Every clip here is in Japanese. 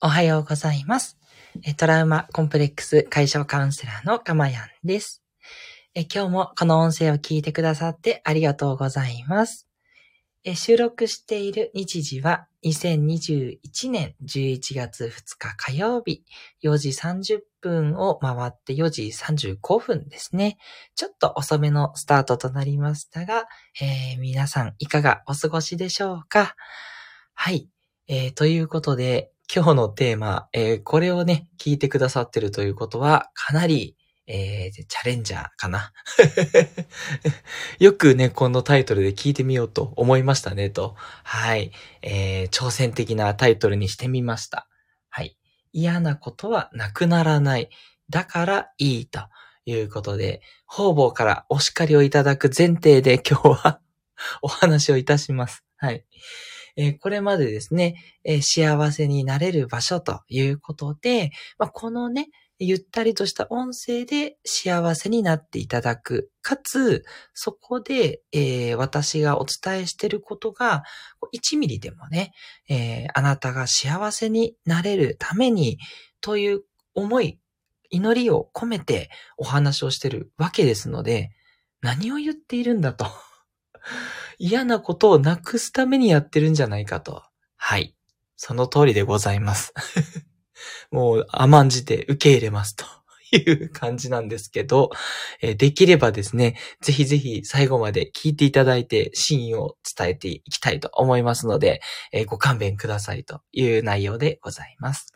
おはようございます。トラウマコンプレックス解消カウンセラーのかまやんです。今日もこの音声を聞いてくださってありがとうございます。収録している日時は2021年11月2日火曜日4時30分を回って4時35分ですね。ちょっと遅めのスタートとなりましたが、えー皆さんいかがお過ごしでしょうか？はい。えーということで、今日のテーマ、えーこれをね、聞いてくださってるということは、かなり、えーチャレンジャーかな。よくね、このタイトルで聞いてみようと思いましたね、と。はい。えー挑戦的なタイトルにしてみました。はい。嫌なことはなくならない。だからいいということで、方々からお叱りをいただく前提で今日は お話をいたします。はい。えーこれまでですね、えー幸せになれる場所ということで、まあ、このね、ゆったりとした音声で幸せになっていただく。かつ、そこで、えー私がお伝えしていることが、1ミリでもね、えーあなたが幸せになれるために、という思い、祈りを込めてお話をしているわけですので、何を言っているんだと。嫌なことをなくすためにやってるんじゃないかと。はい。その通りでございます。もう甘んじて受け入れますと いう感じなんですけど、えーできればですね、ぜひぜひ最後まで聞いていただいて真意を伝えていきたいと思いますので、えーご勘弁くださいという内容でございます。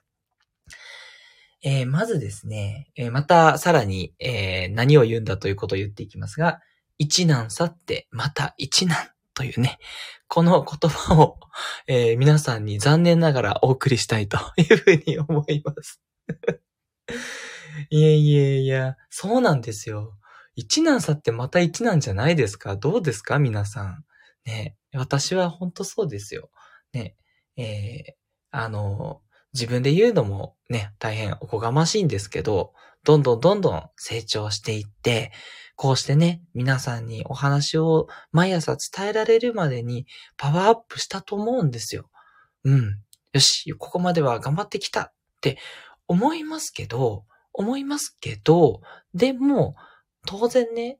えーまずですね、えーまたさらに、えー何を言うんだということを言っていきますが、一難去ってまた一難というね、この言葉を、えー皆さんに残念ながらお送りしたいと いうふうに思います。いえいえいや、そうなんですよ。一難去ってまた一難じゃないですか？どうですか？皆さん。ね、私は本当そうですよ。ね、えーあの、自分で言うのもね、大変おこがましいんですけど、どんどんどんどん成長していって、こうしてね、皆さんにお話を毎朝伝えられるまでにパワーアップしたと思うんですよ。うん。よし、ここまでは頑張ってきたって思いますけど、思いますけど、でも、当然ね、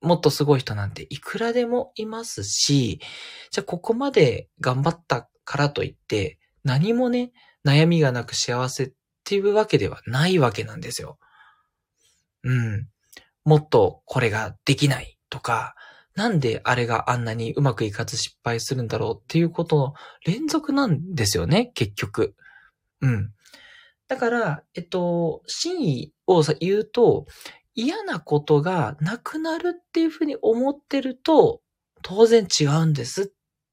もっとすごい人なんていくらでもいますし、じゃあここまで頑張ったからといって、何もね、悩みがなく幸せっていうわけではないわけなんですよ。うん。もっとこれができないとか、なんであれがあんなにうまくいかず失敗するんだろうっていうことの連続なんですよね、結局。うん。だから、えっと、真意を言うと、嫌なことがなくなるっていうふうに思ってると、当然違うんですっ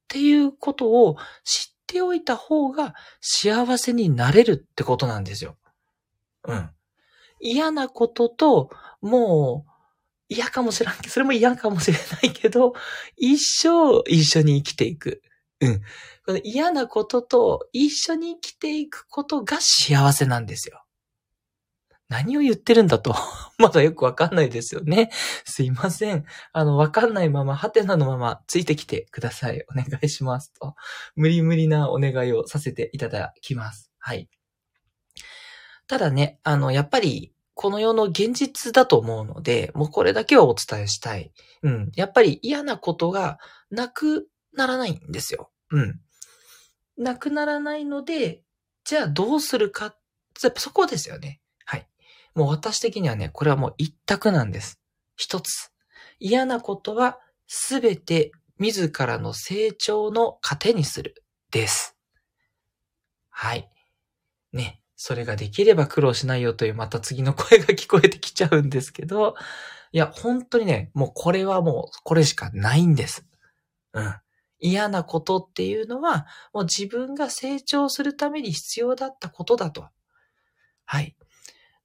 ていうことを知っておいた方が幸せになれるってことなんですよ。うん。嫌なことと、もう、嫌かもしれんけど、それも嫌かもしれないけど、一生一緒に生きていく。うん。嫌なことと一緒に生きていくことが幸せなんですよ。何を言ってるんだと。まだよくわかんないですよね。すいません。あの、わかんないまま、ハテナのままついてきてください。お願いしますと。無理無理なお願いをさせていただきます。はい。ただね、あの、やっぱり、この世の現実だと思うので、もうこれだけはお伝えしたい。うん。やっぱり嫌なことがなくならないんですよ。うん。なくならないので、じゃあどうするか。やっぱそこですよね。もう私的にはね、これはもう一択なんです。一つ。嫌なことはすべて自らの成長の糧にする。です。はい。ね。それができれば苦労しないよというまた次の声が聞こえてきちゃうんですけど、いや、本当にね、もうこれはもうこれしかないんです。うん。嫌なことっていうのは、もう自分が成長するために必要だったことだと。はい。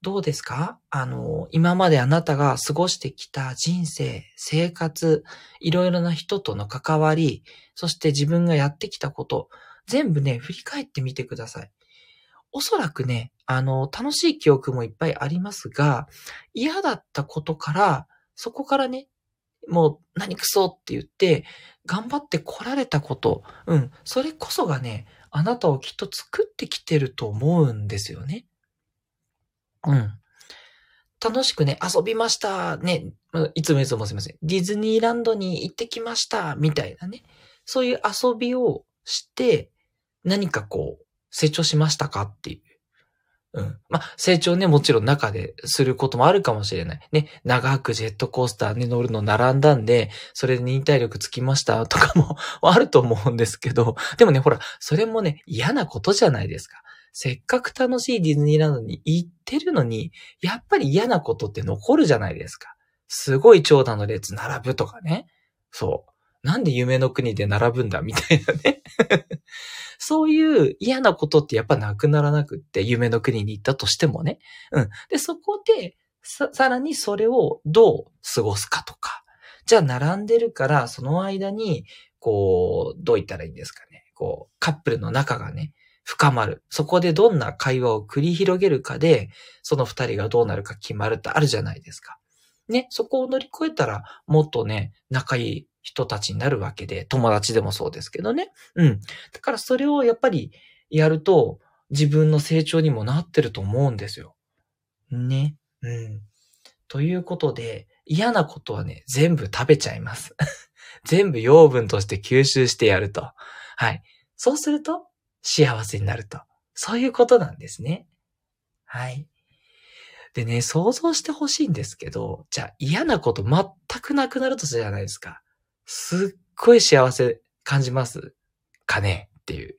どうですか？あの、今まであなたが過ごしてきた人生、生活、いろいろな人との関わり、そして自分がやってきたこと、全部ね、振り返ってみてください。おそらくね、あの、楽しい記憶もいっぱいありますが、嫌だったことから、そこからね、もう何くそって言って、頑張って来られたこと、うん、それこそがね、あなたをきっと作ってきてると思うんですよね。うん。楽しくね、遊びました。ね、いつもいつもすいません。ディズニーランドに行ってきました。みたいなね。そういう遊びをして、何かこう、成長しましたかっていう。うん。まあ、成長ね、もちろん中ですることもあるかもしれない。ね、長くジェットコースターに乗るの並んだんで、それで忍耐力つきました とかもあると思うんですけど、でもね、ほら、それもね、嫌なことじゃないですか。せっかく楽しいディズニーランドに行ってるのに、やっぱり嫌なことって残るじゃないですか。すごい長蛇の列並ぶとかね。そう。なんで夢の国で並ぶんだみたいなね そういう嫌なことってやっぱなくならなくって、夢の国に行ったとしてもね。うん。で、そこで、さ、さらにそれをどう過ごすかとか。じゃあ並んでるから、その間に、こう、どう言ったらいいんですかね。こう、カップルの仲がね、深まる。そこでどんな会話を繰り広げるかで、その二人がどうなるか決まるってあるじゃないですか。ね、そこを乗り越えたら、もっとね、仲いい人たちになるわけで、友達でもそうですけどね。うん。だからそれをやっぱりやると、自分の成長にもなってると思うんですよ。ね。うん。ということで、嫌なことはね、全部食べちゃいます。全部養分として吸収してやると。はい。そうすると、幸せになると。そういうことなんですね。はい。でね、想像してほしいんですけど、じゃあ嫌なこと全くなくなるとするじゃないですか。すっごい幸せ感じますかね？っていう。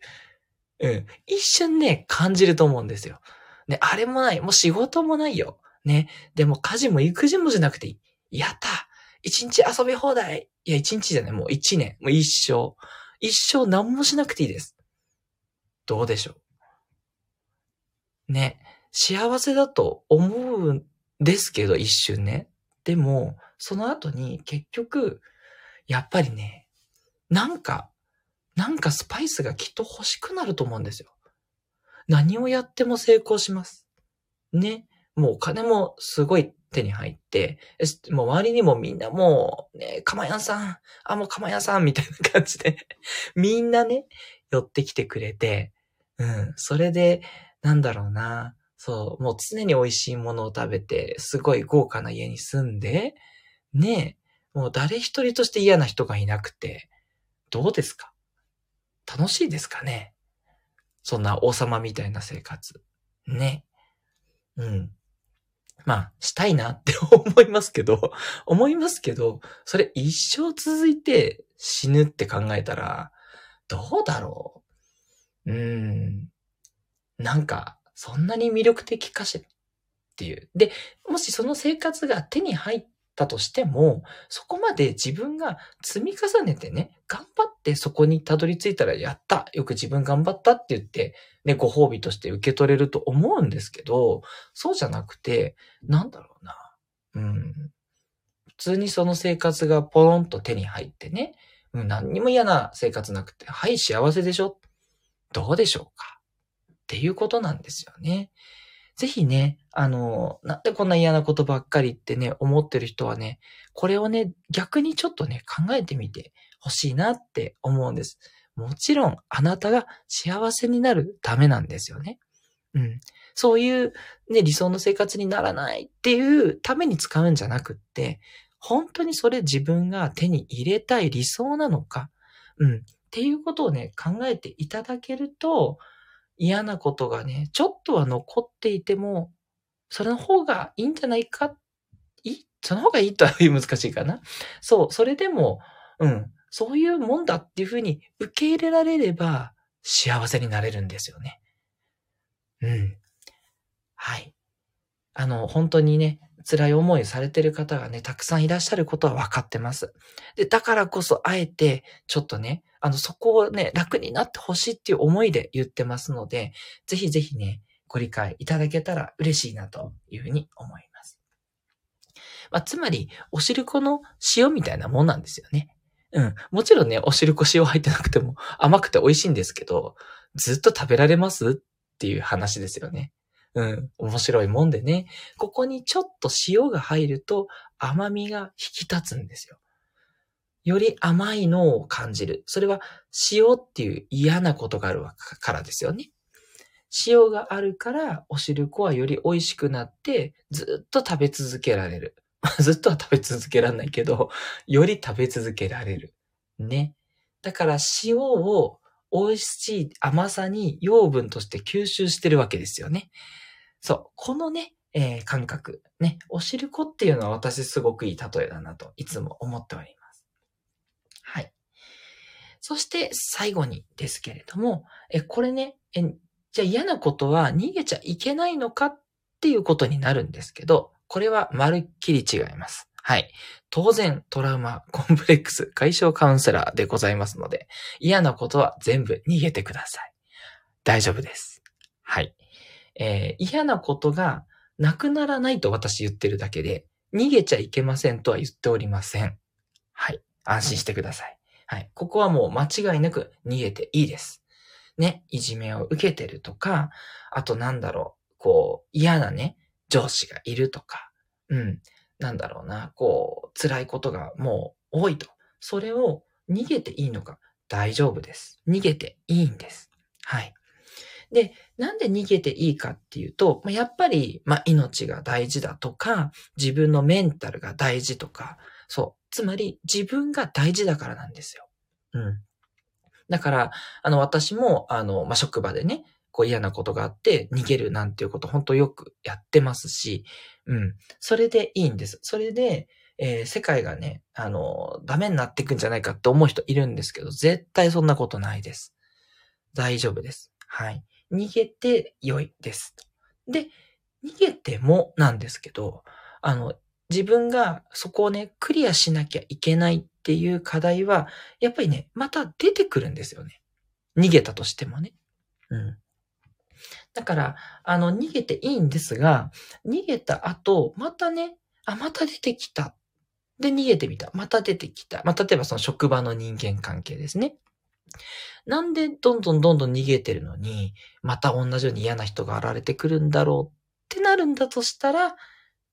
うん。一瞬ね、感じると思うんですよ。ね、あれもない。もう仕事もないよ。ね。でも家事も育児もじゃなくていい。やった一日遊び放題いや、一日じゃない。もう一年。もう一生。一生何もしなくていいです。どうでしょう。ね。幸せだと思うんですけど、一瞬ね。でも、その後に結局、やっぱりね、なんか、なんかスパイスがきっと欲しくなると思うんですよ。何をやっても成功します。ね。もうお金もすごい手に入って、もう周りにもみんなもう、ね、かまやんさん、あ、もうかまやんさんみたいな感じで みんなね、寄ってきてくれて、うん。それで、なんだろうな。そう、もう常に美味しいものを食べて、すごい豪華な家に住んで、ねえ、もう誰一人として嫌な人がいなくて、どうですか？楽しいですかね？そんな王様みたいな生活。ね。うん。まあ、したいなって思いますけど、思いますけど、それ一生続いて死ぬって考えたら、どうだろう？うーん、なんか、そんなに魅力的かしら？っていう。で、もしその生活が手に入ったとしても、そこまで自分が積み重ねてね、頑張ってそこにたどり着いたらやったよく自分頑張ったって言って、ね、ご褒美として受け取れると思うんですけど、そうじゃなくて、なんだろうな。うん。普通にその生活がポロンと手に入ってね、うん、何にも嫌な生活なくて、はい、幸せでしょどうでしょうかっていうことなんですよね。ぜひね、あの、なんでこんな嫌なことばっかりってね、思ってる人はね、これをね、逆にちょっとね、考えてみてほしいなって思うんです。もちろん、あなたが幸せになるためなんですよね。うん。そういうね、理想の生活にならないっていうために使うんじゃなくって、本当にそれ自分が手に入れたい理想なのか、うん。っていうことをね、考えていただけると、嫌なことがね、ちょっとは残っていても、それの方がいいんじゃないか、いい？その方がいいとは難しいかな？そう、それでも、うん、そういうもんだっていうふうに受け入れられれば、幸せになれるんですよね。うん。はい。あの、本当にね、辛い思いされてる方がね、たくさんいらっしゃることは分かってます。で、だからこそ、あえて、ちょっとね、あの、そこをね、楽になってほしいっていう思いで言ってますので、ぜひぜひね、ご理解いただけたら嬉しいなというふうに思います。まあ、つまり、おしるこの塩みたいなもんなんですよね。うん。もちろんね、おしるこ塩入ってなくても甘くて美味しいんですけど、ずっと食べられますっていう話ですよね。うん、面白いもんでね。ここにちょっと塩が入ると甘みが引き立つんですよ。より甘いのを感じる。それは塩っていう嫌なことがあるからですよね。塩があるからお汁粉はより美味しくなってずっと食べ続けられる。ずっとは食べ続けられないけど、より食べ続けられる。ね。だから塩を美味しい甘さに養分として吸収してるわけですよね。そう。このね、えー、感覚。ね。お汁粉っていうのは私すごくいい例えだなといつも思っております。そして最後にですけれども、え、これね、え、じゃあ嫌なことは逃げちゃいけないのかっていうことになるんですけど、これはまるっきり違います。はい。当然、トラウマ、コンプレックス、解消カウンセラーでございますので、嫌なことは全部逃げてください。大丈夫です。はい。えー、嫌なことがなくならないと私言ってるだけで、逃げちゃいけませんとは言っておりません。はい。安心してください。はい。ここはもう間違いなく逃げていいです。ね、いじめを受けてるとか、あとなんだろう、こう、嫌なね、上司がいるとか、うん、なんだろうな、こう、辛いことがもう多いと。それを逃げていいのか大丈夫です。逃げていいんです。はい。で、なんで逃げていいかっていうと、やっぱり、まあ、命が大事だとか、自分のメンタルが大事とか、そう。つまり、自分が大事だからなんですよ。うん。だから、あの、私も、あの、まあ、職場でね、こう嫌なことがあって逃げるなんていうこと本当よくやってますし、うん。それでいいんです。それで、えー、世界がね、あの、ダメになっていくんじゃないかって思う人いるんですけど、絶対そんなことないです。大丈夫です。はい。逃げて良いです。で、逃げてもなんですけど、あの、自分がそこをね、クリアしなきゃいけないっていう課題は、やっぱりね、また出てくるんですよね。逃げたとしてもね。うん。だから、あの、逃げていいんですが、逃げた後、またね、あ、また出てきた。で、逃げてみた。また出てきた。まあ、例えばその職場の人間関係ですね。なんでどんどんどんどん逃げてるのに、また同じように嫌な人が現れてくるんだろうってなるんだとしたら、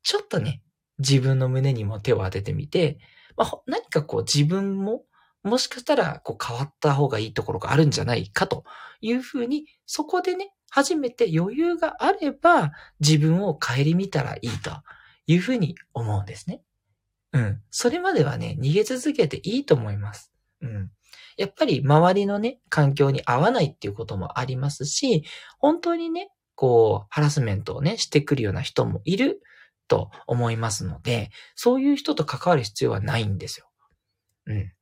ちょっとね、自分の胸にも手を当ててみて、まあ、何かこう自分も、もしかしたらこう変わった方がいいところがあるんじゃないかというふうに、そこでね、初めて余裕があれば自分を顧みたらいいというふうに思うんですね。うん。それまではね、逃げ続けていいと思います。うん。やっぱり周りのね、環境に合わないっていうこともありますし、本当にね、こう、ハラスメントをね、してくるような人もいると思いますので、そういう人と関わる必要はないんですよ。うん。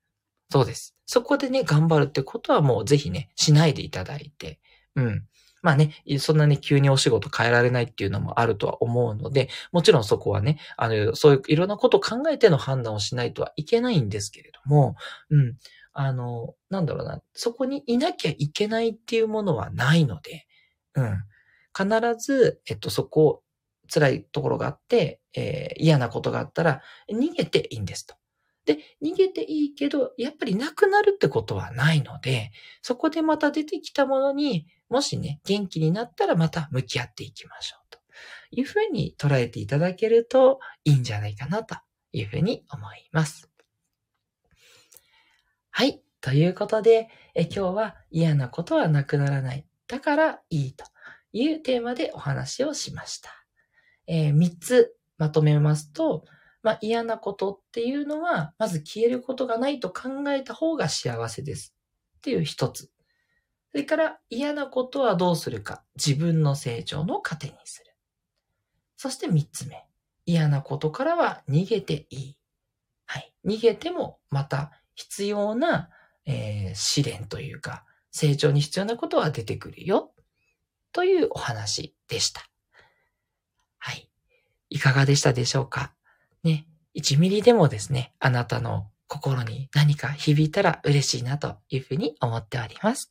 そうです。そこでね、頑張るってことはもうぜひね、しないでいただいて、うん。まあね、そんなに急にお仕事変えられないっていうのもあるとは思うので、もちろんそこはね、あの、そういういろんなことを考えての判断をしないとはいけないんですけれども、うん。あの、なんだろうな、そこにいなきゃいけないっていうものはないので、うん。必ず、えっと、そこを、辛いところがあって、えー、嫌なことがあったら、逃げていいんですと。で、逃げていいけど、やっぱりなくなるってことはないので、そこでまた出てきたものに、もしね、元気になったらまた向き合っていきましょうというふうに捉えていただけるといいんじゃないかなというふうに思います。はい。ということで、え今日は嫌なことはなくならない。だからいいというテーマでお話をしました。えー、3つまとめますと、まあ、嫌なことっていうのは、まず消えることがないと考えた方が幸せですっていう一つ。それから嫌なことはどうするか。自分の成長の糧にする。そして三つ目。嫌なことからは逃げていい。はい。逃げてもまた必要な、えー、試練というか、成長に必要なことは出てくるよ。というお話でした。いかがでしたでしょうか？ね。1ミリでもですね、あなたの心に何か響いたら嬉しいなというふうに思っております。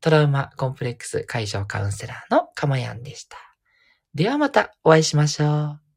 トラウマコンプレックス解消カウンセラーのかまやんでした。ではまたお会いしましょう。